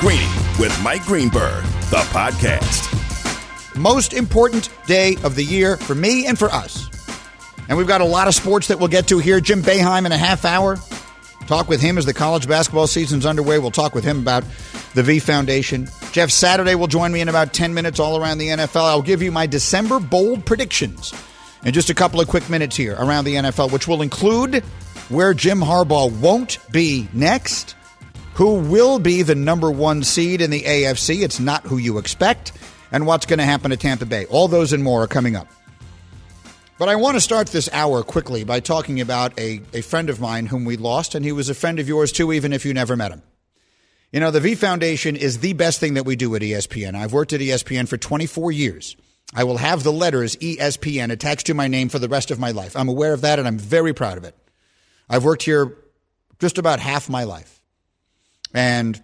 Greeny with Mike Greenberg, the podcast. Most important day of the year for me and for us. And we've got a lot of sports that we'll get to here. Jim Boeheim in a half hour. Talk with him as the college basketball season's underway. We'll talk with him about the V Foundation. Jeff Saturday will join me in about 10 minutes all around the NFL. I'll give you my December bold predictions in just a couple of quick minutes here around the NFL, which will include where Jim Harbaugh won't be next, who will be the number one seed in the AFC. It's not who you expect, and what's going to happen to Tampa Bay. All those and more are coming up. But I want to start this hour quickly by talking about a, a friend of mine whom we lost, and he was a friend of yours too, even if you never met him. You know, the V Foundation is the best thing that we do at ESPN. I've worked at ESPN for 24 years. I will have the letters ESPN attached to my name for the rest of my life. I'm aware of that, and I'm very proud of it. I've worked here just about half my life. And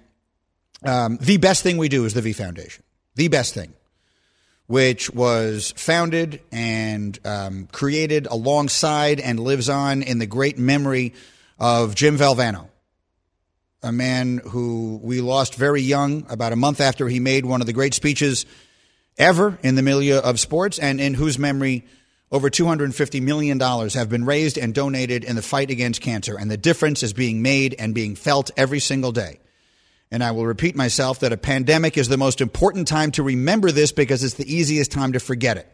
um, the best thing we do is the V Foundation. The best thing which was founded and um, created alongside and lives on in the great memory of Jim Valvano, a man who we lost very young, about a month after he made one of the great speeches ever in the milieu of sports, and in whose memory over $250 million have been raised and donated in the fight against cancer. And the difference is being made and being felt every single day. And I will repeat myself that a pandemic is the most important time to remember this because it's the easiest time to forget it.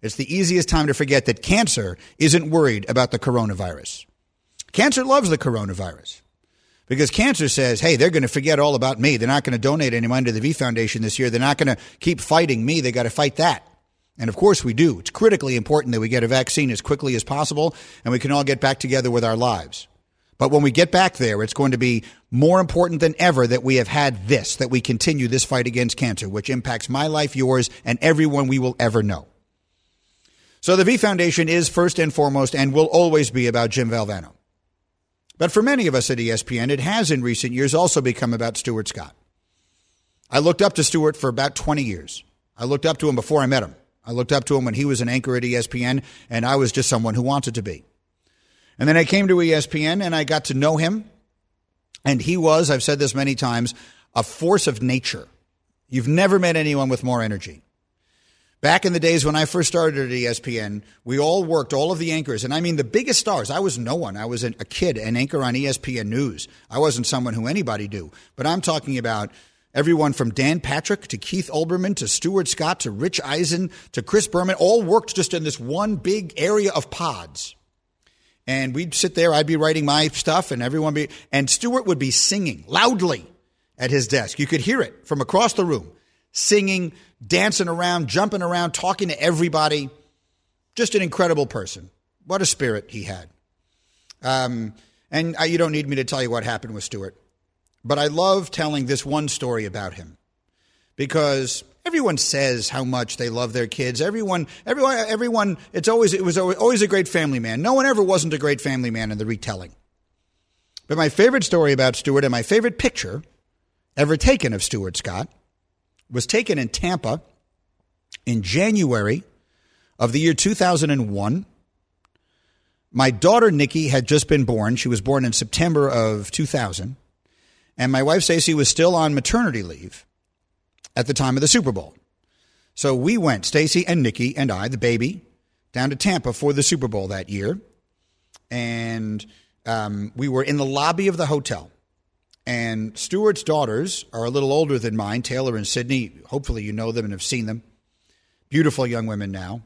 It's the easiest time to forget that cancer isn't worried about the coronavirus. Cancer loves the coronavirus because cancer says, hey, they're going to forget all about me. They're not going to donate any money to the V Foundation this year. They're not going to keep fighting me. They got to fight that. And of course we do. It's critically important that we get a vaccine as quickly as possible and we can all get back together with our lives. But when we get back there, it's going to be more important than ever that we have had this, that we continue this fight against cancer, which impacts my life, yours, and everyone we will ever know. So the V Foundation is first and foremost and will always be about Jim Valvano. But for many of us at ESPN, it has in recent years also become about Stuart Scott. I looked up to Stuart for about 20 years. I looked up to him before I met him. I looked up to him when he was an anchor at ESPN, and I was just someone who wanted to be. And then I came to ESPN and I got to know him. And he was, I've said this many times, a force of nature. You've never met anyone with more energy. Back in the days when I first started at ESPN, we all worked, all of the anchors, and I mean the biggest stars. I was no one. I was a kid, an anchor on ESPN News. I wasn't someone who anybody knew. But I'm talking about everyone from Dan Patrick to Keith Olbermann to Stuart Scott to Rich Eisen to Chris Berman, all worked just in this one big area of pods and we'd sit there. I'd be writing my stuff, and everyone be, and Stuart would be singing loudly at his desk. You could hear it from across the room, singing, dancing around, jumping around, talking to everybody. Just an incredible person. What a spirit he had. Um, and I, you don't need me to tell you what happened with Stuart, but I love telling this one story about him because Everyone says how much they love their kids. Everyone, everyone, everyone. It's always it was always a great family man. No one ever wasn't a great family man in the retelling. But my favorite story about Stuart and my favorite picture ever taken of Stuart Scott was taken in Tampa in January of the year 2001. My daughter Nikki had just been born. She was born in September of 2000. And my wife Stacy was still on maternity leave at the time of the Super Bowl. So we went, Stacy and Nikki and I, the baby, down to Tampa for the Super Bowl that year. And um, we were in the lobby of the hotel. And Stuart's daughters are a little older than mine, Taylor and Sydney. Hopefully, you know them and have seen them. Beautiful young women now.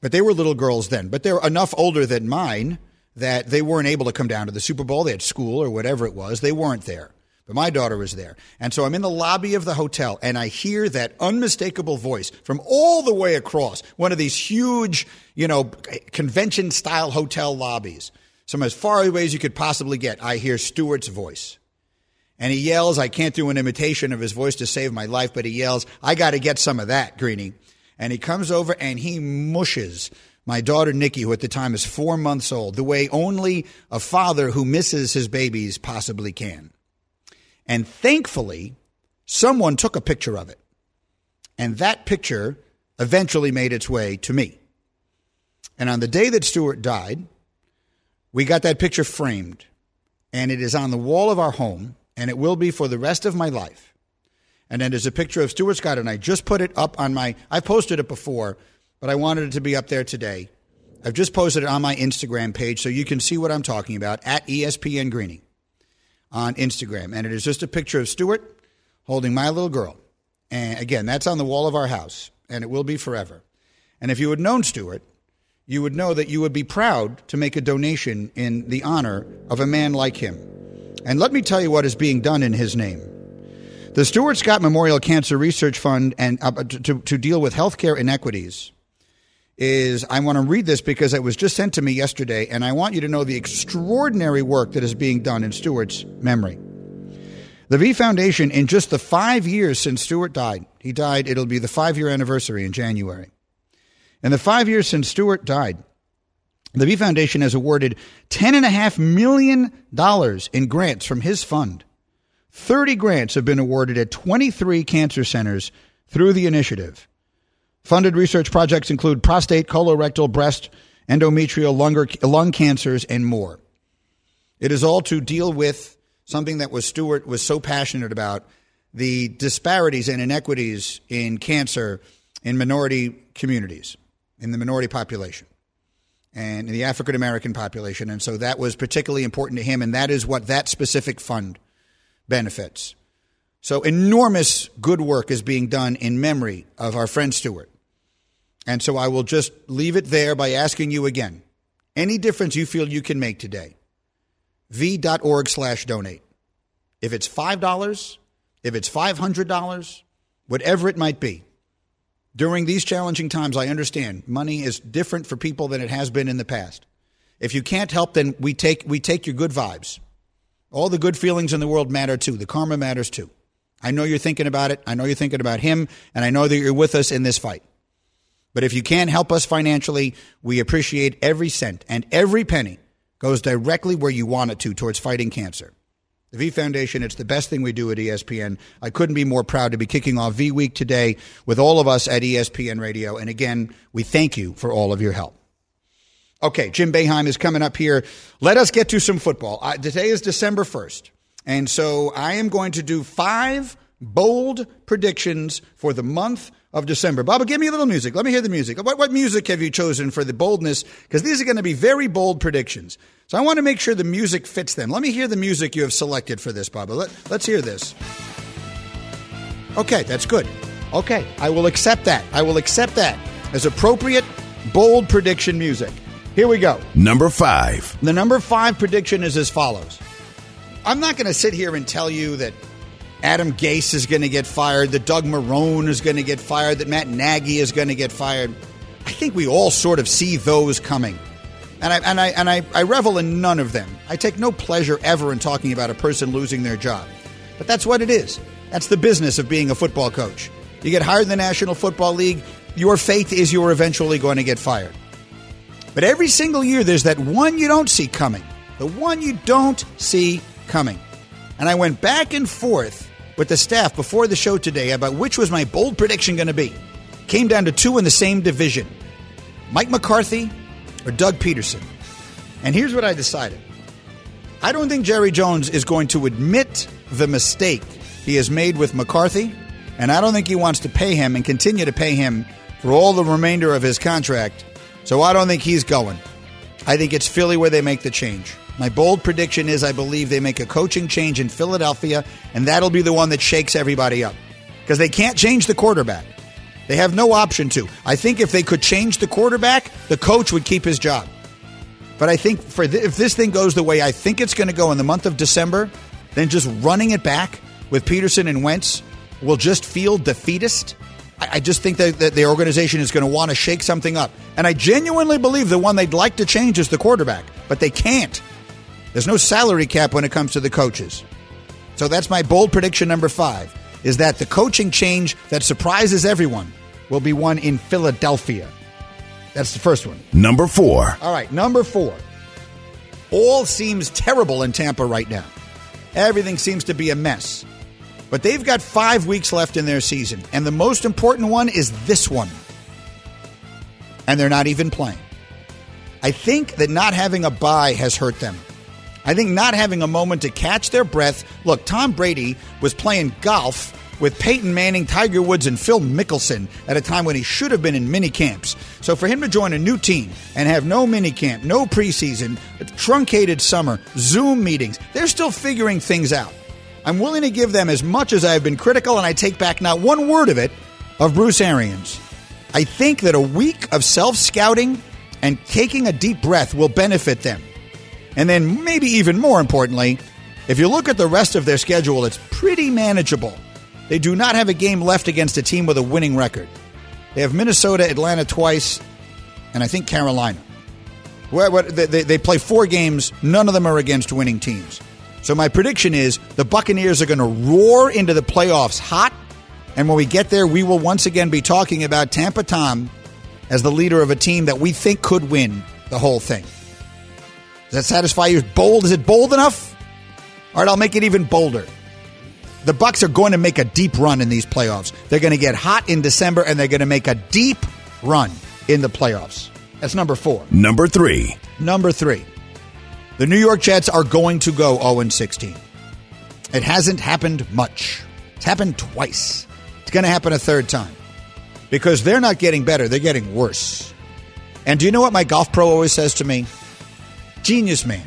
But they were little girls then. But they're enough older than mine that they weren't able to come down to the Super Bowl. They had school or whatever it was. They weren't there. But my daughter was there. And so I'm in the lobby of the hotel and I hear that unmistakable voice from all the way across one of these huge, you know, convention style hotel lobbies. Some as far away as you could possibly get. I hear Stuart's voice. And he yells, I can't do an imitation of his voice to save my life, but he yells, I got to get some of that, Greeny. And he comes over and he mushes my daughter Nikki, who at the time is four months old, the way only a father who misses his babies possibly can. And thankfully, someone took a picture of it. And that picture eventually made its way to me. And on the day that Stuart died, we got that picture framed. And it is on the wall of our home, and it will be for the rest of my life. And then there's a picture of Stuart Scott, and I just put it up on my. I've posted it before, but I wanted it to be up there today. I've just posted it on my Instagram page so you can see what I'm talking about at ESPN Greeny on Instagram. And it is just a picture of Stuart holding my little girl. And again, that's on the wall of our house, and it will be forever. And if you had known Stuart, you would know that you would be proud to make a donation in the honor of a man like him. And let me tell you what is being done in his name. The Stuart Scott Memorial Cancer Research Fund and uh, to, to deal with healthcare inequities is I want to read this because it was just sent to me yesterday, and I want you to know the extraordinary work that is being done in Stuart's memory. The V Foundation, in just the five years since Stuart died, he died, it'll be the five year anniversary in January. In the five years since Stuart died, the V Foundation has awarded $10.5 million in grants from his fund 30 grants have been awarded at 23 cancer centers through the initiative. Funded research projects include prostate, colorectal, breast, endometrial, lung, lung cancers, and more. It is all to deal with something that was Stuart was so passionate about the disparities and inequities in cancer in minority communities, in the minority population, and in the African American population. And so that was particularly important to him, and that is what that specific fund benefits. So enormous good work is being done in memory of our friend Stuart. And so I will just leave it there by asking you again any difference you feel you can make today, v.org slash donate. If it's $5, if it's $500, whatever it might be. During these challenging times, I understand money is different for people than it has been in the past. If you can't help, then we take, we take your good vibes. All the good feelings in the world matter too. The karma matters too. I know you're thinking about it. I know you're thinking about him, and I know that you're with us in this fight. But if you can't help us financially, we appreciate every cent and every penny goes directly where you want it to towards fighting cancer. The V Foundation, it's the best thing we do at ESPN. I couldn't be more proud to be kicking off V Week today with all of us at ESPN Radio. And again, we thank you for all of your help. Okay, Jim Boeheim is coming up here. Let us get to some football. Uh, today is December 1st. And so I am going to do five bold predictions for the month of December. Baba, give me a little music. Let me hear the music. What, what music have you chosen for the boldness? Because these are going to be very bold predictions. So I want to make sure the music fits them. Let me hear the music you have selected for this, Baba. Let, let's hear this. Okay, that's good. Okay, I will accept that. I will accept that as appropriate, bold prediction music. Here we go. Number five. The number five prediction is as follows. I'm not going to sit here and tell you that Adam Gase is going to get fired, that Doug Marrone is going to get fired, that Matt Nagy is going to get fired. I think we all sort of see those coming. And I, and I, and I, I revel in none of them. I take no pleasure ever in talking about a person losing their job. But that's what it is. That's the business of being a football coach. You get hired in the National Football League, your fate is you're eventually going to get fired. But every single year, there's that one you don't see coming, the one you don't see coming. And I went back and forth with the staff before the show today about which was my bold prediction going to be. Came down to two in the same division Mike McCarthy or Doug Pederson. And here's what I decided I don't think Jerry Jones is going to admit the mistake he has made with McCarthy, and I don't think he wants to pay him and continue to pay him for all the remainder of his contract so I don't think he's going. I think it's Philly where they make the change. My bold prediction is I believe they make a coaching change in Philadelphia, and that'll be the one that shakes everybody up. Because they can't change the quarterback. They have no option to. I think if they could change the quarterback, the coach would keep his job. But I think for th- if this thing goes the way I think it's going to go in the month of December, then just running it back with Pederson and Wentz will just feel defeatist I just think that, that the organization is going to want to shake something up. And I genuinely believe the one they'd like to change is the quarterback, but they can't. There's no salary cap when it comes to the coaches. So that's my bold prediction number five is that the coaching change that surprises everyone will be one in Philadelphia. That's the first one. Number four. All right, number four. All seems terrible in Tampa right now. Everything seems to be a mess. But they've got five weeks left in their season. And the most important one is this one. And they're not even playing. I think that not having a bye has hurt them. I think not having a moment to catch their breath. Look, Tom Brady was playing golf with Peyton Manning, Tiger Woods, and Phil Mickelson at a time when he should have been in mini camps. So for him to join a new team and have no mini camp, no preseason, truncated summer, Zoom meetings, they're still figuring things out. I'm willing to give them as much as I've been critical, and I take back not one word of it of Bruce Arians. I think that a week of self scouting and taking a deep breath will benefit them. And then, maybe even more importantly, if you look at the rest of their schedule, it's pretty manageable. They do not have a game left against a team with a winning record. They have Minnesota, Atlanta twice, and I think Carolina. They play four games, none of them are against winning teams. So my prediction is the Buccaneers are going to roar into the playoffs hot, and when we get there, we will once again be talking about Tampa Tom as the leader of a team that we think could win the whole thing. Does that satisfy you? Bold? Is it bold enough? All right, I'll make it even bolder. The Bucs are going to make a deep run in these playoffs. They're going to get hot in December, and they're going to make a deep run in the playoffs. That's number four. Number three. Number three. The New York Jets are going to go 0 16. It hasn't happened much. It's happened twice. It's going to happen a third time because they're not getting better, they're getting worse. And do you know what my golf pro always says to me? Genius man.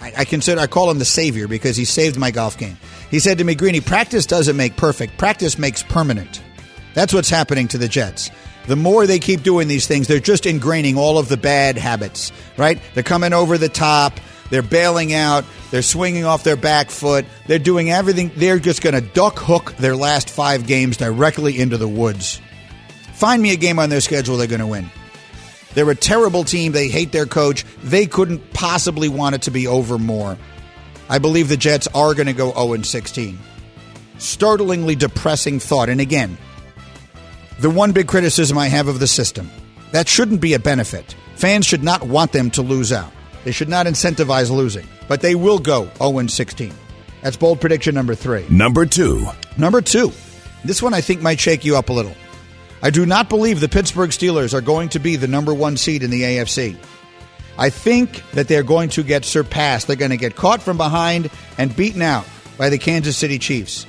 I, I consider I call him the savior because he saved my golf game. He said to me, Greeny, practice doesn't make perfect. Practice makes permanent. That's what's happening to the Jets. The more they keep doing these things, they're just ingraining all of the bad habits, right? They're coming over the top. They're bailing out. They're swinging off their back foot. They're doing everything. They're just going to duck hook their last five games directly into the woods. Find me a game on their schedule they're going to win. They're a terrible team. They hate their coach. They couldn't possibly want it to be over more. I believe the Jets are going to go 0 16. Startlingly depressing thought. And again, the one big criticism I have of the system that shouldn't be a benefit. Fans should not want them to lose out. They should not incentivize losing, but they will go 0 16. That's bold prediction number three. Number two. Number two. This one I think might shake you up a little. I do not believe the Pittsburgh Steelers are going to be the number one seed in the AFC. I think that they're going to get surpassed. They're going to get caught from behind and beaten out by the Kansas City Chiefs.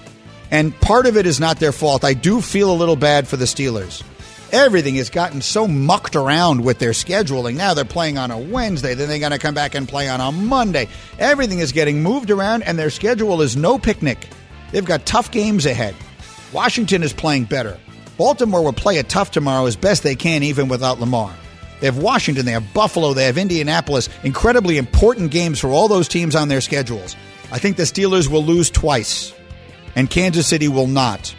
And part of it is not their fault. I do feel a little bad for the Steelers. Everything has gotten so mucked around with their scheduling. Now they're playing on a Wednesday, then they're going to come back and play on a Monday. Everything is getting moved around, and their schedule is no picnic. They've got tough games ahead. Washington is playing better. Baltimore will play it tough tomorrow as best they can, even without Lamar. They have Washington, they have Buffalo, they have Indianapolis. Incredibly important games for all those teams on their schedules. I think the Steelers will lose twice, and Kansas City will not.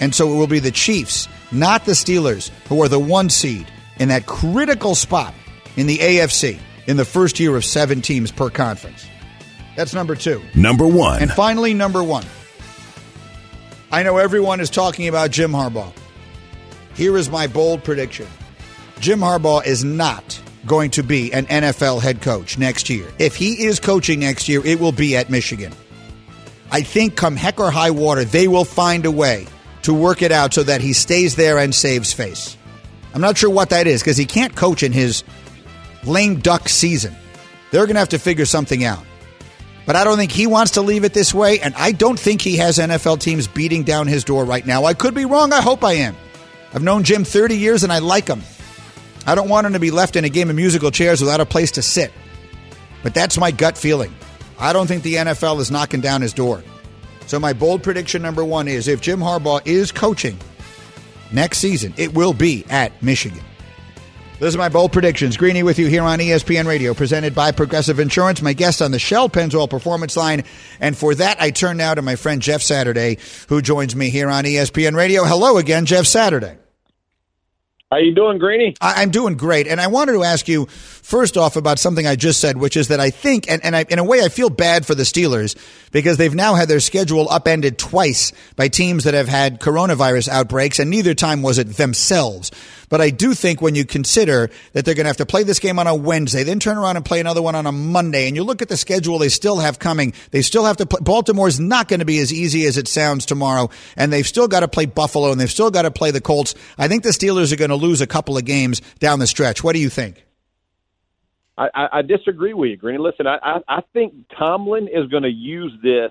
And so it will be the Chiefs, not the Steelers, who are the one seed in that critical spot in the AFC in the first year of seven teams per conference. That's number two. Number one. And finally, number one. I know everyone is talking about Jim Harbaugh. Here is my bold prediction Jim Harbaugh is not going to be an NFL head coach next year. If he is coaching next year, it will be at Michigan. I think, come heck or high water, they will find a way to work it out so that he stays there and saves face. I'm not sure what that is because he can't coach in his lame duck season. They're going to have to figure something out. But I don't think he wants to leave it this way, and I don't think he has NFL teams beating down his door right now. I could be wrong. I hope I am. I've known Jim 30 years and I like him. I don't want him to be left in a game of musical chairs without a place to sit. But that's my gut feeling. I don't think the NFL is knocking down his door. So my bold prediction number one is if Jim Harbaugh is coaching next season, it will be at Michigan. Those are my bold predictions. Greeny with you here on ESPN Radio, presented by Progressive Insurance. My guest on the Shell Pennzoil Performance Line. And for that, I turn now to my friend Jeff Saturday, who joins me here on ESPN Radio. Hello again, Jeff Saturday. How you doing, Greeny? I, am doing great, and I wanted to ask you first off about something I just said, which is that I think, and, and I, in a way, I feel bad for the Steelers because they've now had their schedule upended twice by teams that have had coronavirus outbreaks, and neither time was it themselves. But I do think when you consider that they're going to have to play this game on a Wednesday, then turn around and play another one on a Monday, and you look at the schedule they still have coming, they still have to play. Baltimore's not going to be as easy as it sounds tomorrow, and they've still got to play Buffalo, and they've still got to play the Colts. I think the Steelers are going to lose a couple of games down the stretch. What do you think? I, I disagree with you, Green. Listen, I, I, I think Tomlin is going to use this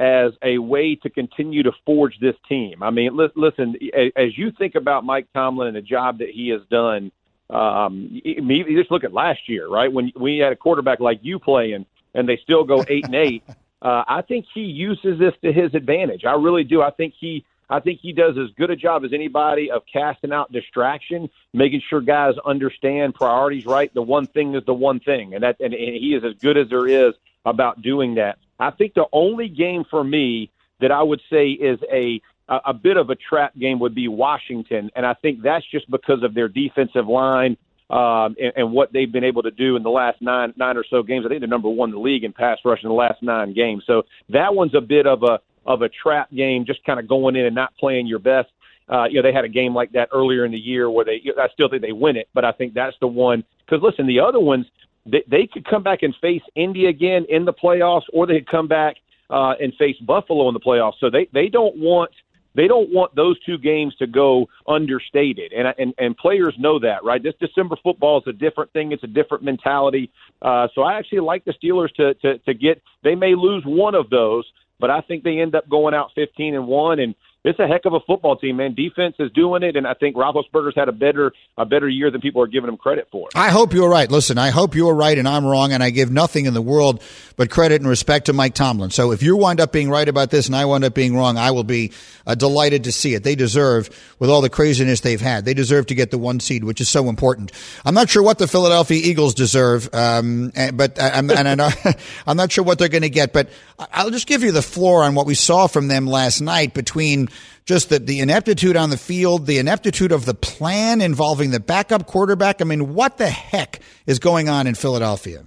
as a way to continue to forge this team. I mean, li- listen, as you think about Mike Tomlin and the job that he has done, um, you just look at last year, right? When we had a quarterback like you playing and they still go eight and eight, uh, I think he uses this to his advantage. I really do. I think he I think he does as good a job as anybody of casting out distraction, making sure guys understand priorities right. The one thing is the one thing, and that and, and he is as good as there is about doing that. I think the only game for me that I would say is a a, bit of a trap game would be Washington, and I think that's just because of their defensive line um, and, and what they've been able to do in the last nine nine or so games. I think they're number one in the league in pass rush in the last nine games. So that one's a bit of a of a trap game, just kind of going in and not playing your best. Uh, you know, they had a game like that earlier in the year where they, I still think they win it, but I think that's the one. Because listen, the other ones, they, they could come back and face Indy again in the playoffs, or they could come back uh, and face Buffalo in the playoffs. So they they don't want they don't want those two games to go understated, and and and players know that, right? This December football is a different thing; it's a different mentality. Uh, so I actually like the Steelers to to to get. They may lose one of those, but I think they end up going out 15 and one, and it's a heck of a football team, man. Defense is doing it, and I think Roethlisberger's had a better a better year than people are giving him credit for. I hope you're right. Listen, I hope you're right, and I'm wrong, and I give nothing in the world but credit and respect to Mike Tomlin. So if you wind up being right about this, and I wind up being wrong, I will be uh, delighted to see it. They deserve, with all the craziness they've had, they deserve to get the one seed, which is so important. I'm not sure what the Philadelphia Eagles deserve, um, but uh, I'm, I'm not sure what they're going to get. But I'll just give you the floor on what we saw from them last night between just the, the ineptitude on the field, the ineptitude of the plan involving the backup quarterback. I mean, what the heck is going on in Philadelphia?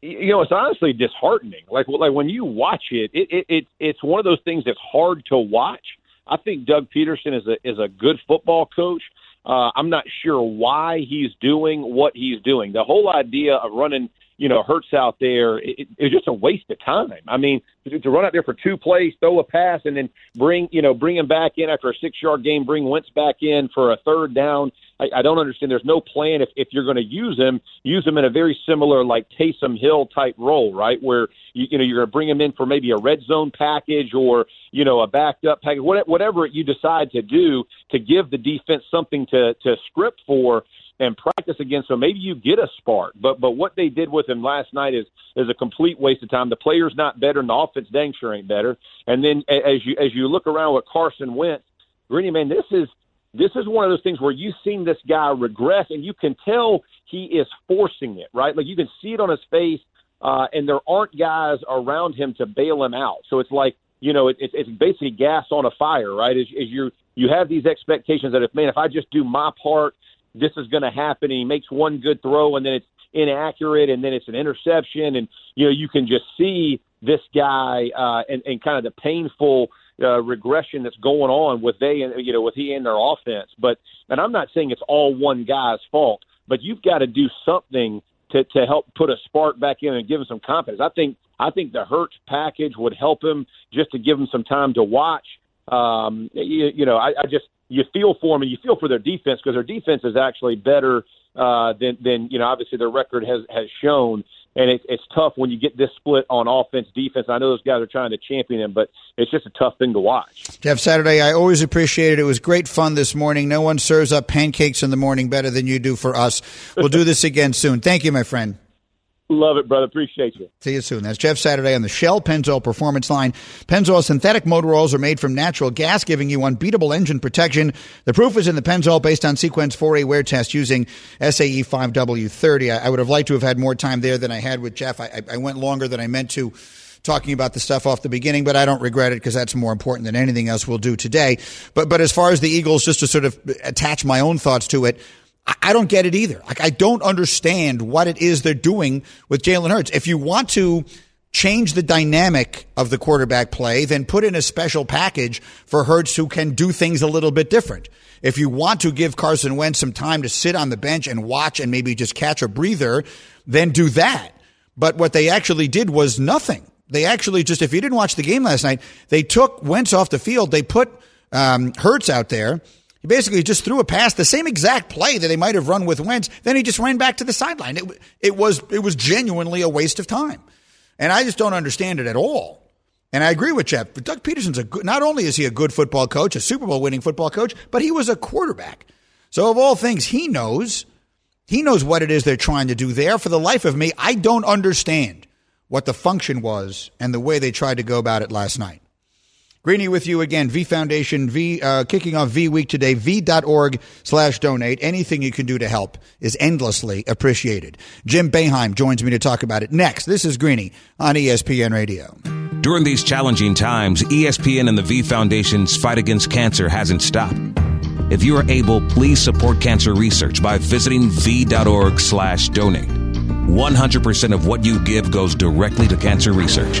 You know, it's honestly disheartening. Like, like when you watch it, it, it, it it's one of those things that's hard to watch. I think Doug Pederson is a is a good football coach. Uh, I'm not sure why he's doing what he's doing. The whole idea of running you know, Hurts out there, it, it was just a waste of time. I mean, to, to run out there for two plays, throw a pass, and then bring, you know, bring him back in after a six-yard game, bring Wentz back in for a third down. I, I don't understand. There's no plan if, if you're going to use him, use him in a very similar like Taysom Hill type role, right? Where you, you know you're going to bring him in for maybe a red zone package or you know a backed up package, whatever you decide to do to give the defense something to to script for and practice against him. Maybe you get a spark, but but what they did with him last night is is a complete waste of time. The player's not better, and the offense dang sure ain't better. And then as you as you look around with Carson Wentz, Greeny man, this is this is one of those things where you've seen this guy regress, and you can tell he is forcing it, right? Like you can see it on his face, uh, and there aren't guys around him to bail him out. So it's like you know, it, it, it's basically gas on a fire, right? Is, as you you have these expectations that if man, if I just do my part this is going to happen. And he makes one good throw, and then it's inaccurate, and then it's an interception, and you know you can just see this guy uh, and, and kind of the painful uh, regression that's going on with they and you know with he and their offense. But and I'm not saying it's all one guy's fault, but you've got to do something to to help put a spark back in and give him some confidence. I think I think the Hurts package would help him just to give him some time to watch. Um, you, you know, I, I just you feel for them and you feel for their defense because their defense is actually better uh, than than you know obviously their record has has shown. And it, it's tough when you get this split on offense defense. I know those guys are trying to champion them, but it's just a tough thing to watch. Jeff Saturday, I always appreciate it. It was great fun this morning. No one serves up pancakes in the morning better than you do for us. We'll do this again soon. Thank you, my friend. Love it, brother. Appreciate you. See you soon. That's Jeff Saturday on the Shell Pennzoil Performance Line. Pennzoil synthetic motor oils are made from natural gas, giving you unbeatable engine protection. The proof is in the Pennzoil based on Sequence 4A wear test using SAE 5W30. I, I, would have liked to have had more time there than I had with Jeff. I, I went longer than I meant to talking about the stuff off the beginning, but I don't regret it because that's more important than anything else we'll do today. But, but as far as the Eagles, just to sort of attach my own thoughts to it, I don't get it either. Like, I don't understand what it is they're doing with Jalen Hurts. If you want to change the dynamic of the quarterback play, then put in a special package for Hurts who can do things a little bit different. If you want to give Carson Wentz some time to sit on the bench and watch and maybe just catch a breather, then do that. But what they actually did was nothing. They actually just, if you didn't watch the game last night, they took Wentz off the field. They put um, Hurts out there he basically just threw a pass, the same exact play that they might have run with Wentz. Then he just ran back to the sideline. It, it was it was genuinely a waste of time, and I just don't understand it at all. And I agree with Jeff. But Doug Pederson's a good, not only is he a good football coach, a Super Bowl winning football coach, but he was a quarterback. So of all things, he knows, he knows what it is they're trying to do there. For the life of me, I don't understand what the function was and the way they tried to go about it last night. Greeny with you again. V Foundation, V uh, kicking off V Week today. V.org slash donate. Anything you can do to help is endlessly appreciated. Jim Boeheim joins me to talk about it next. This is Greeny on ESPN Radio. During these challenging times, ESPN and the V Foundation's fight against cancer hasn't stopped. If you are able, please support cancer research by visiting v.org slash donate. 100% of what you give goes directly to cancer research.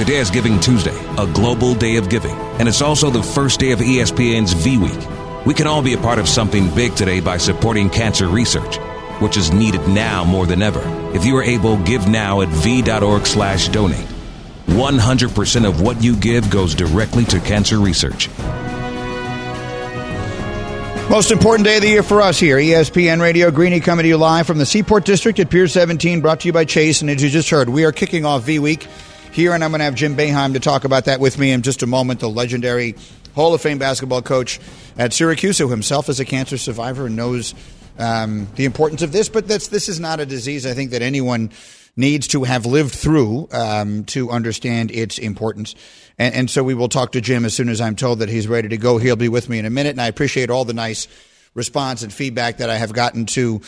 Today is Giving Tuesday, a global day of giving, and it's also the first day of ESPN's V Week. We can all be a part of something big today by supporting cancer research, which is needed now more than ever. If you are able, give now at v.org slash donate. 100% of what you give goes directly to cancer research. Most important day of the year for us here. ESPN Radio Greeny coming to you live from the Seaport District at Pier 17, brought to you by Chase. And as you just heard, we are kicking off V Week here, and I'm going to have Jim Boeheim to talk about that with me in just a moment. The legendary Hall of Fame basketball coach at Syracuse, who himself is a cancer survivor and knows um, the importance of this. But this is not a disease I think that anyone needs to have lived through um, to understand its importance. And, and so we will talk to Jim as soon as I'm told that he's ready to go. He'll be with me in a minute, and I appreciate all the nice response and feedback that I have gotten to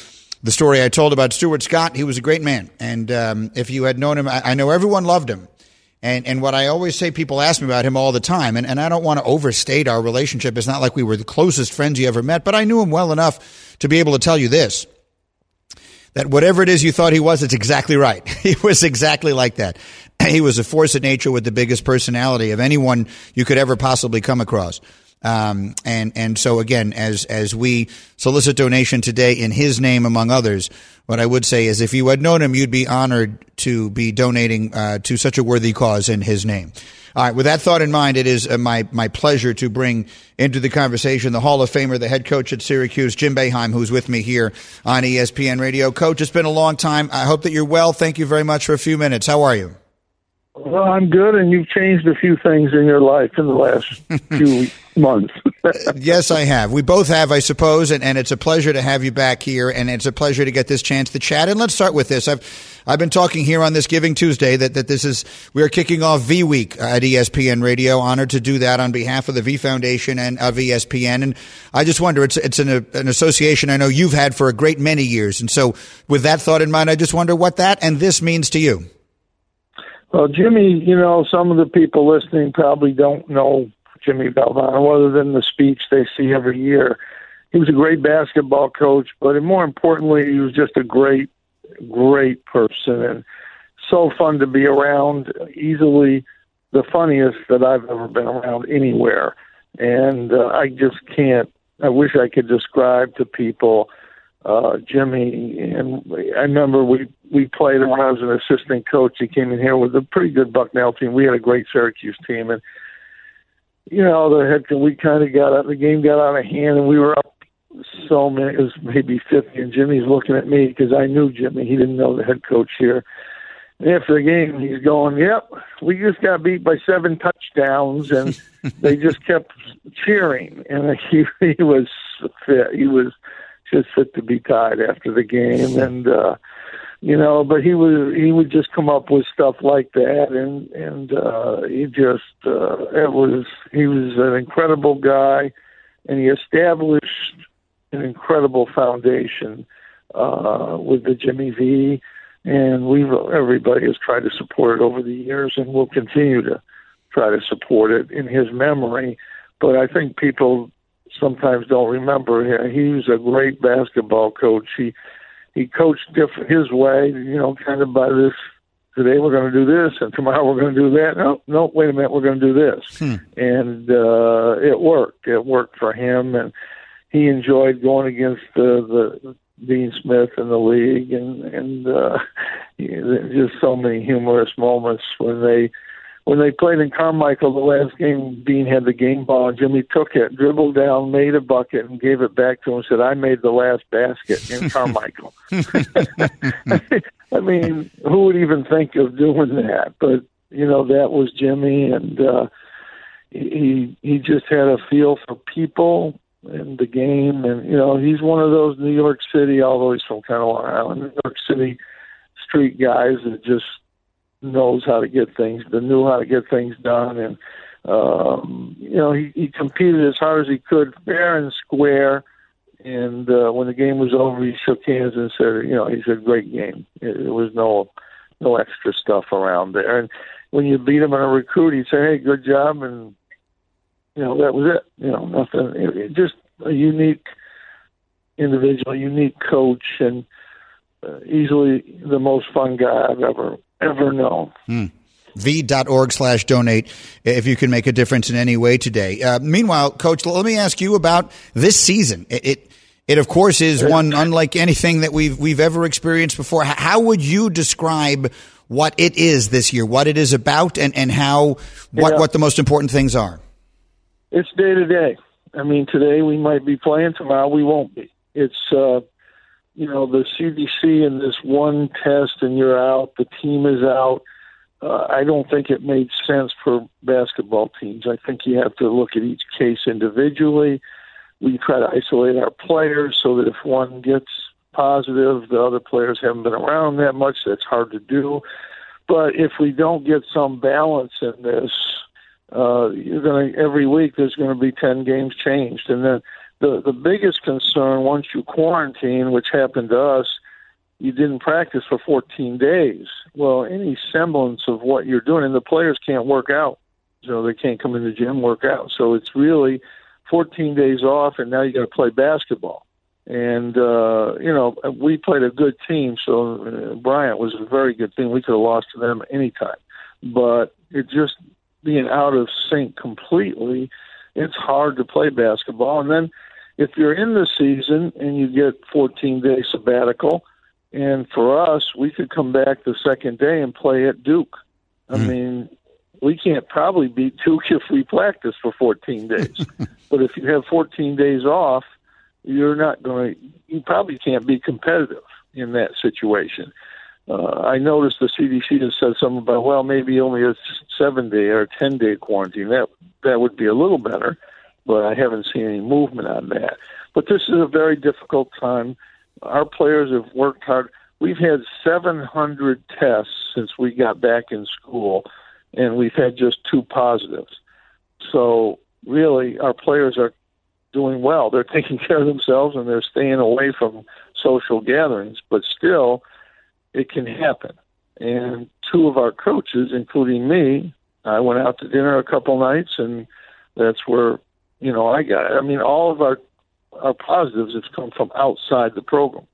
the story I told about Stuart Scott. He was a great man, and um, if you had known him, I, I know everyone loved him. And, and what I always say, people ask me about him all the time, and, and I don't want to overstate our relationship. It's not like we were the closest friends you ever met, but I knew him well enough to be able to tell you this that whatever it is you thought he was, it's exactly right. He was exactly like that. He was a force of nature with the biggest personality of anyone you could ever possibly come across. Um, and and so again, as as we solicit donation today in his name, among others, what I would say is, if you had known him, you'd be honored to be donating uh, to such a worthy cause in his name. All right, with that thought in mind, it is uh, my my pleasure to bring into the conversation the Hall of Famer, the head coach at Syracuse, Jim Boeheim, who's with me here on ESPN Radio. Coach, it's been a long time. I hope that you're well. Thank you very much for a few minutes. How are you? Well, I'm good, and you've changed a few things in your life in the last few months. yes, I have. We both have, I suppose, and, and it's a pleasure to have you back here, and it's a pleasure to get this chance to chat. And let's start with this. I've I've been talking here on this Giving Tuesday that, that this is we are kicking off V Week at ESPN Radio. Honored to do that on behalf of the V Foundation and of ESPN. And I just wonder, it's it's an, an association I know you've had for a great many years, and so with that thought in mind, I just wonder what that and this means to you. Well, Jimmy, you know, some of the people listening probably don't know Jimmy Valvano other than the speech they see every year. He was a great basketball coach, but more importantly, he was just a great, great person and so fun to be around. Easily the funniest that I've ever been around anywhere. And uh, I just can't, I wish I could describe to people uh, Jimmy. And I remember we we played him when I was an assistant coach. He came in here with a pretty good Bucknell team. We had a great Syracuse team, and you know the head we kind of got out. The game got out of hand, and we were up so many. It was maybe fifty, and Jimmy's looking at me because I knew Jimmy. He didn't know the head coach here. And after the game, he's going, "Yep, we just got beat by seven touchdowns," and they just kept cheering. And he he was fit. He was just fit to be tied after the game, and. uh you know but he would he would just come up with stuff like that and and uh he just uh it was he was an incredible guy and he established an incredible foundation uh, with the Jimmy V, and we everybody has tried to support it over the years, and will continue to try to support it in his memory. But I think people sometimes don't remember. He was a great basketball coach. He he coached different his way, you know, kind of by this. Today we're going to do this, and tomorrow we're going to do that. No, no, wait a minute, we're going to do this, hmm. and uh, it worked. It worked for him, and he enjoyed going against the the Dean Smith in the league, and and uh, just so many humorous moments when they when they played in Carmichael the last game. Dean had the game ball, and Jimmy took it, dribbled down, made a bucket, and gave it back to him. and Said, "I made the last basket in Carmichael." I mean, who would even think of doing that? But you know, that was Jimmy, and uh, he he just had a feel for people and the game. And you know, he's one of those New York City, although he's from kind of Long Island, New York City street guys that just knows how to get things, that knew how to get things done, and um, you know, he, he competed as hard as he could, fair and square. And uh, when the game was over, he shook hands and said, "You know, he said, great game. It, it was no, no extra stuff around there." And when you beat him in a recruit, he'd say, "Hey, good job," and you know, that was it. You know, nothing. It, it just a unique individual, unique coach, and uh, easily the most fun guy I've ever ever known. Hmm v.org slash donate if you can make a difference in any way today. Uh, meanwhile, Coach, let me ask you about this season. It, it, it, of course, is one unlike anything that we've, we've ever experienced before. How would you describe what it is this year, what it is about, and, and how, what, yeah. what the most important things are? It's day to day. I mean, today we might be playing, tomorrow we won't be. It's, uh, you know, the CDC and this one test and you're out, the team is out. Uh, I don't think it made sense for basketball teams. I think you have to look at each case individually. We try to isolate our players so that if one gets positive, the other players haven't been around that much. That's hard to do. But if we don't get some balance in this, uh, you're going to every week there's going to be ten games changed, and then the the biggest concern once you quarantine, which happened to us, you didn't practice for 14 days. Well, any semblance of what you're doing, and the players can't work out, so they can't come in the gym work out. So it's really 14 days off, and now you got to play basketball. And uh, you know, we played a good team, so uh, Bryant was a very good team. We could have lost to them anytime, but it just being out of sync completely, it's hard to play basketball. And then if you're in the season and you get 14 day sabbatical, and for us, we could come back the second day and play at Duke. I mm. mean, we can't probably beat Duke if we practice for 14 days. but if you have 14 days off, you're not going to, you probably can't be competitive in that situation. Uh, I noticed the CDC has said something about well, maybe only a seven day or ten day quarantine. That that would be a little better, but I haven't seen any movement on that. But this is a very difficult time. Our players have worked hard. We've had 700 tests since we got back in school, and we've had just two positives. So really, our players are doing well. They're taking care of themselves and they're staying away from social gatherings. But still, it can happen. And two of our coaches, including me, I went out to dinner a couple nights, and that's where you know I got. I mean, all of our our positives have come from outside the program,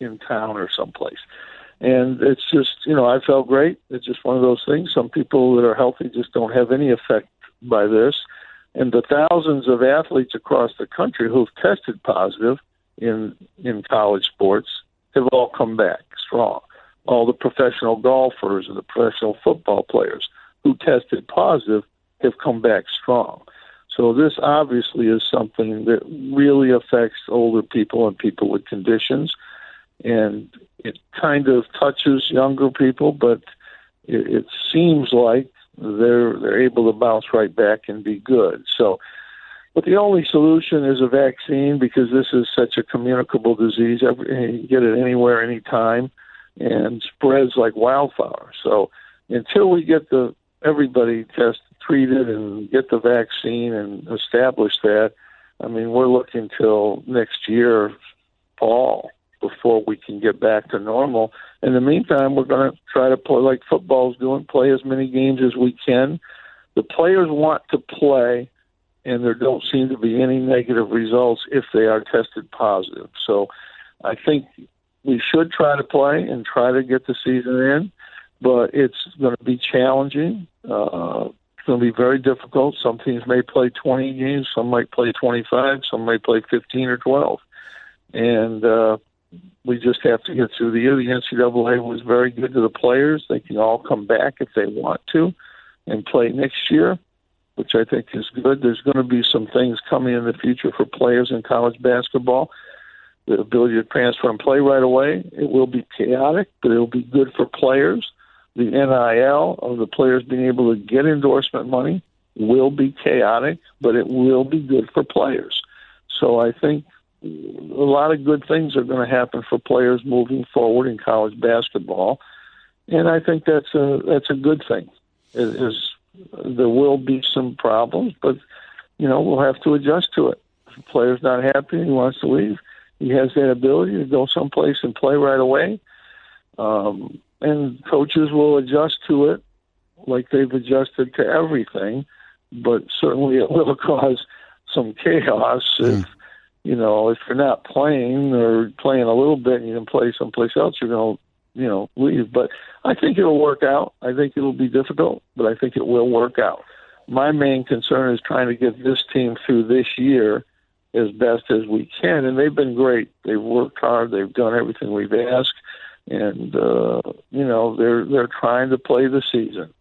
in town or someplace, and it's just you know I felt great. It's just one of those things. Some people that are healthy just don't have any effect by this, and the thousands of athletes across the country who've tested positive in in college sports have all come back strong all the professional golfers and the professional football players who tested positive have come back strong. So this obviously is something that really affects older people and people with conditions, and it kind of touches younger people, but it, it seems like they're they're able to bounce right back and be good. So, but the only solution is a vaccine because this is such a communicable disease. You get it anywhere, anytime, and spreads like wildfire. So, until we get the everybody tested, treated, and get the vaccine and establish that, I mean, we're looking till next year fall before we can get back to normal. In the meantime, we're going to try to play like football's doing, play as many games as we can. The players want to play, and there don't seem to be any negative results if they are tested positive. So I think we should try to play and try to get the season in, but it's going to be challenging. Uh, going to be very difficult. Some teams may play 20 games, some might play 25, some might play 15 or 12. And uh, we just have to get through the year. The NCAA was very good to the players. They can all come back if they want to and play next year, which I think is good. There's going to be some things coming in the future for players in college basketball. The ability to transfer and play right away. It will be chaotic, but it will be good for players. The NIL of the players being able to get endorsement money will be chaotic, but it will be good for players. So I think a lot of good things are going to happen for players moving forward in college basketball, and I think that's a that's a good thing. It is there will be some problems, but you know we'll have to adjust to it. If a player's not happy, he wants to leave. He has that ability to go someplace and play right away, um, and coaches will adjust to it like they've adjusted to everything. But certainly, it will cause some chaos if hmm you know, if you're not playing or playing a little bit and you can play someplace else, you're going to, you know, leave. But I think it'll work out. I think it'll be difficult, but I think it will work out. My main concern is trying to get this team through this year as best as we can, and they've been great. They've worked hard. They've done everything we've asked, and uh, you know they're they're trying to play the season,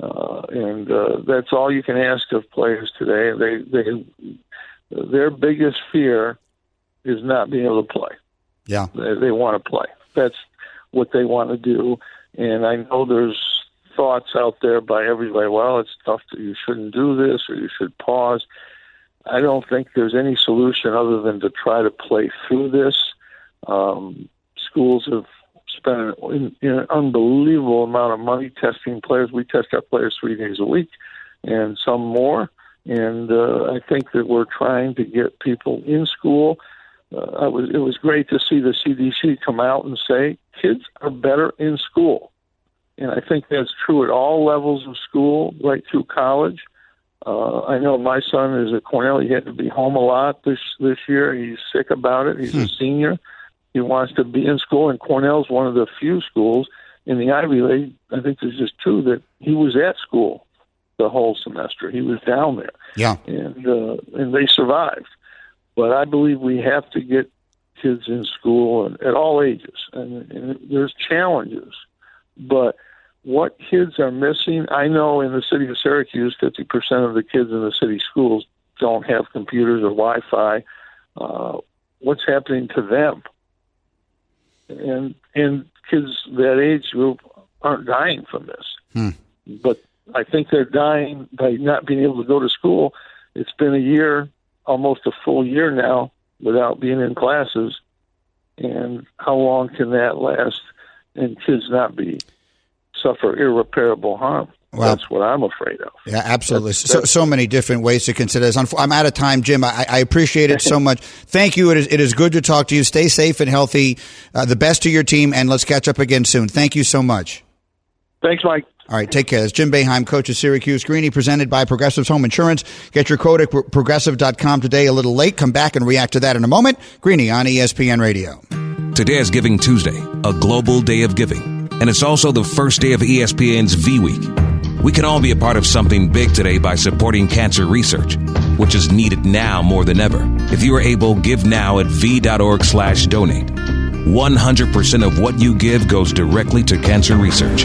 uh, and uh, that's all you can ask of players today. They they their biggest fear is not being able to play. Yeah, they, they want to play. That's what they want to do. And I know there's thoughts out there by everybody. Well, it's tough. To, you shouldn't do this, or you should pause. I don't think there's any solution other than to try to play through this. Um, schools have spent an, an unbelievable amount of money testing players. We test our players three days a week, and some more. And uh, I think that we're trying to get people in school. Uh, was, it was great to see the CDC come out and say kids are better in school. And I think that's true at all levels of school, right through college. Uh, I know my son is at Cornell. He had to be home a lot this this year. He's sick about it. He's hmm. a senior. He wants to be in school, and Cornell's one of the few schools in the Ivy League. I think there's just two that he was at school the whole semester. He was down there. Yeah. And uh, and they survived. But I believe we have to get kids in school and, at all ages. And, and there's challenges. But what kids are missing, I know in the city of Syracuse, 50% of the kids in the city schools don't have computers or Wi Fi. Uh, what's happening to them? And and kids that age group aren't dying from this. Hmm. But I think they're dying by not being able to go to school. It's been a year, almost a full year now, without being in classes. And how long can that last? And kids not be suffer irreparable harm. Well, that's what I'm afraid of. Yeah, absolutely. That's, that's, so, so many different ways to consider this. I'm out of time, Jim. I, I appreciate it so much. Thank you. It is, it is good to talk to you. Stay safe and healthy. Uh, the best to your team, and let's catch up again soon. Thank you so much. Thanks, Mike. All right, take care. It's Jim Boeheim, coach of Syracuse. Greeny presented by Progressive's Home Insurance. Get your quote at progressive.com today a little late. Come back and react to that in a moment. Greeny on ESPN Radio. Today is Giving Tuesday, a global day of giving. And it's also the first day of ESPN's V Week. We can all be a part of something big today by supporting cancer research, which is needed now more than ever. If you are able, give now at v.org slash donate. 100% of what you give goes directly to cancer research.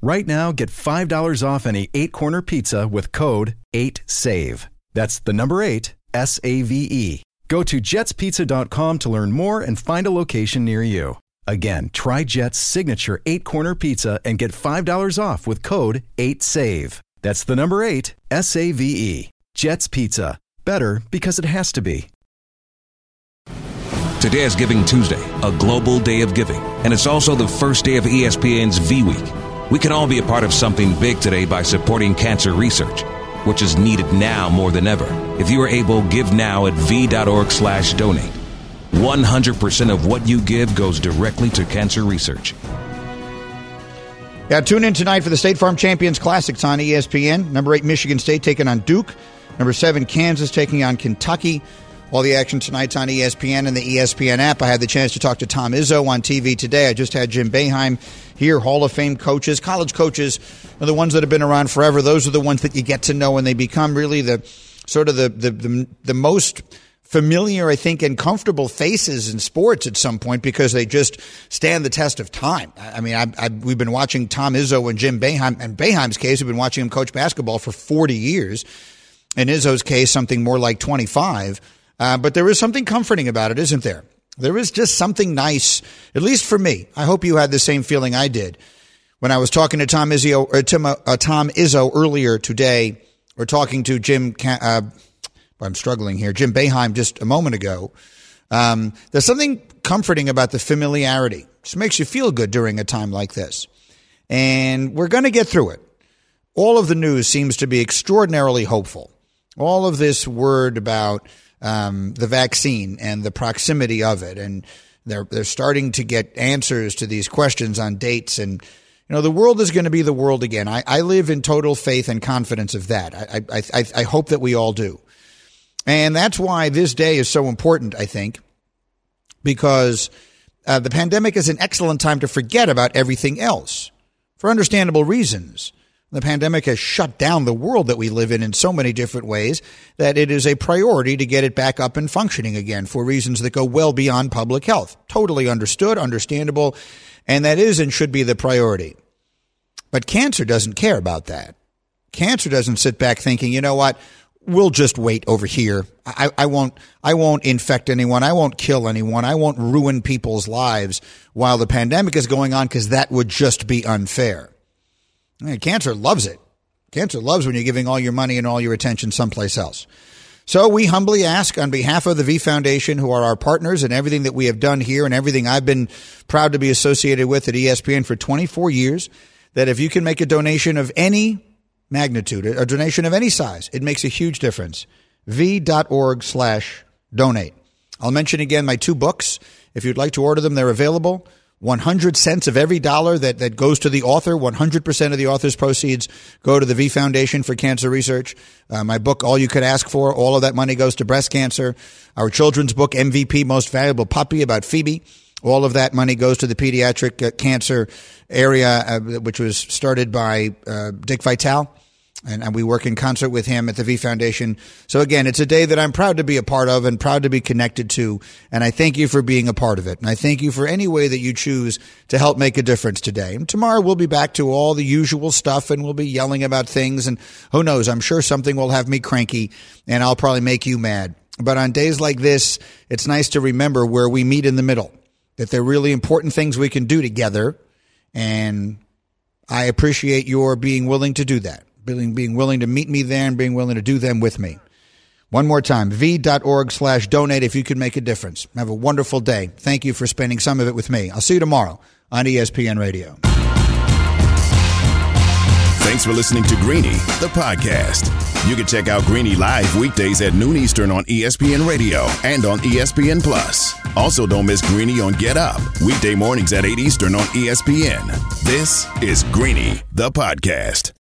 Right now, get $5 off any eight corner pizza with code 8SAVE. That's the number eight, S A V E. Go to jetspizza.com to learn more and find a location near you. Again, try Jet's signature eight corner pizza and get $5 off with code 8SAVE. That's the number eight, S A V E. Jet's Pizza. Better because it has to be. Today is Giving Tuesday, a global day of giving, and it's also the first day of ESPN's V Week. We can all be a part of something big today by supporting cancer research, which is needed now more than ever. If you are able, give now at v.org slash donate. 100% of what you give goes directly to cancer research. Yeah, tune in tonight for the State Farm Champions Classics on ESPN. Number eight, Michigan State taking on Duke. Number seven, Kansas taking on Kentucky. All the action tonight's on ESPN and the ESPN app. I had the chance to talk to Tom Izzo on TV today. I just had Jim Boeheim here, Hall of Fame coaches. College coaches are the ones that have been around forever. Those are the ones that you get to know and they become really the sort of the the, the, the most familiar, I think, and comfortable faces in sports at some point because they just stand the test of time. I mean, I, I, we've been watching Tom Izzo and Jim Boeheim. and Boeheim's case, we've been watching him coach basketball for 40 years. In Izzo's case, something more like 25. Uh, but there is something comforting about it, isn't there? There is just something nice, at least for me. I hope you had the same feeling I did when I was talking to Tom Izzo, or Tim, uh, Tom Izzo earlier today, or talking to Jim. Uh, I'm struggling here. Jim Boeheim just a moment ago. Um, there's something comforting about the familiarity. Just makes you feel good during a time like this. And we're going to get through it. All of the news seems to be extraordinarily hopeful. All of this word about um, the vaccine and the proximity of it, and they're they're starting to get answers to these questions on dates and. You know, the world is going to be the world again. I, I live in total faith and confidence of that. I, I, I, I hope that we all do. And that's why this day is so important, I think, because uh, the pandemic is an excellent time to forget about everything else for understandable reasons. The pandemic has shut down the world that we live in in so many different ways that it is a priority to get it back up and functioning again for reasons that go well beyond public health. Totally understood, understandable, and that is and should be the priority. But cancer doesn't care about that. Cancer doesn't sit back thinking, you know what, we'll just wait over here. I, I, won't I won't infect anyone. I won't kill anyone. I won't ruin people's lives while the pandemic is going on because that would just be unfair. Cancer loves it. Cancer loves when you're giving all your money and all your attention someplace else. So we humbly ask on behalf of the V Foundation, who are our partners and everything that we have done here and everything I've been proud to be associated with at ESPN for 24 years, that if you can make a donation of any magnitude, a donation of any size, it makes a huge difference. V.org slash donate. I'll mention again my two books. If you'd like to order them, they're available. 100 cents of every dollar that, that goes to the author, 100% of the author's proceeds go to the V Foundation for Cancer Research. Uh, my book, All You Could Ask For, all of that money goes to breast cancer. Our children's book, MVP, Most Valuable Puppy, about Phoebe. All of that money goes to the pediatric uh, cancer area, uh, which was started by uh, Dick Vitale and, and we work in concert with him at the V Foundation. So again, it's a day that I'm proud to be a part of and proud to be connected to. And I thank you for being a part of it. And I thank you for any way that you choose to help make a difference today. And tomorrow we'll be back to all the usual stuff and we'll be yelling about things. And who knows? I'm sure something will have me cranky and I'll probably make you mad. But on days like this, it's nice to remember where we meet in the middle, that there are really important things we can do together. And I appreciate your being willing to do that being, being willing to meet me there and being willing to do them with me. One more time, v.org slash donate if you can make a difference. Have a wonderful day. Thank you for spending some of it with me. I'll see you tomorrow on ESPN Radio. Thanks for listening to Greeny, the podcast. You can check out Greeny live weekdays at noon Eastern on ESPN Radio and on ESPN Plus. Also, don't miss Greeny on Get Up, weekday mornings at 8 Eastern on ESPN. This is Greeny, the podcast.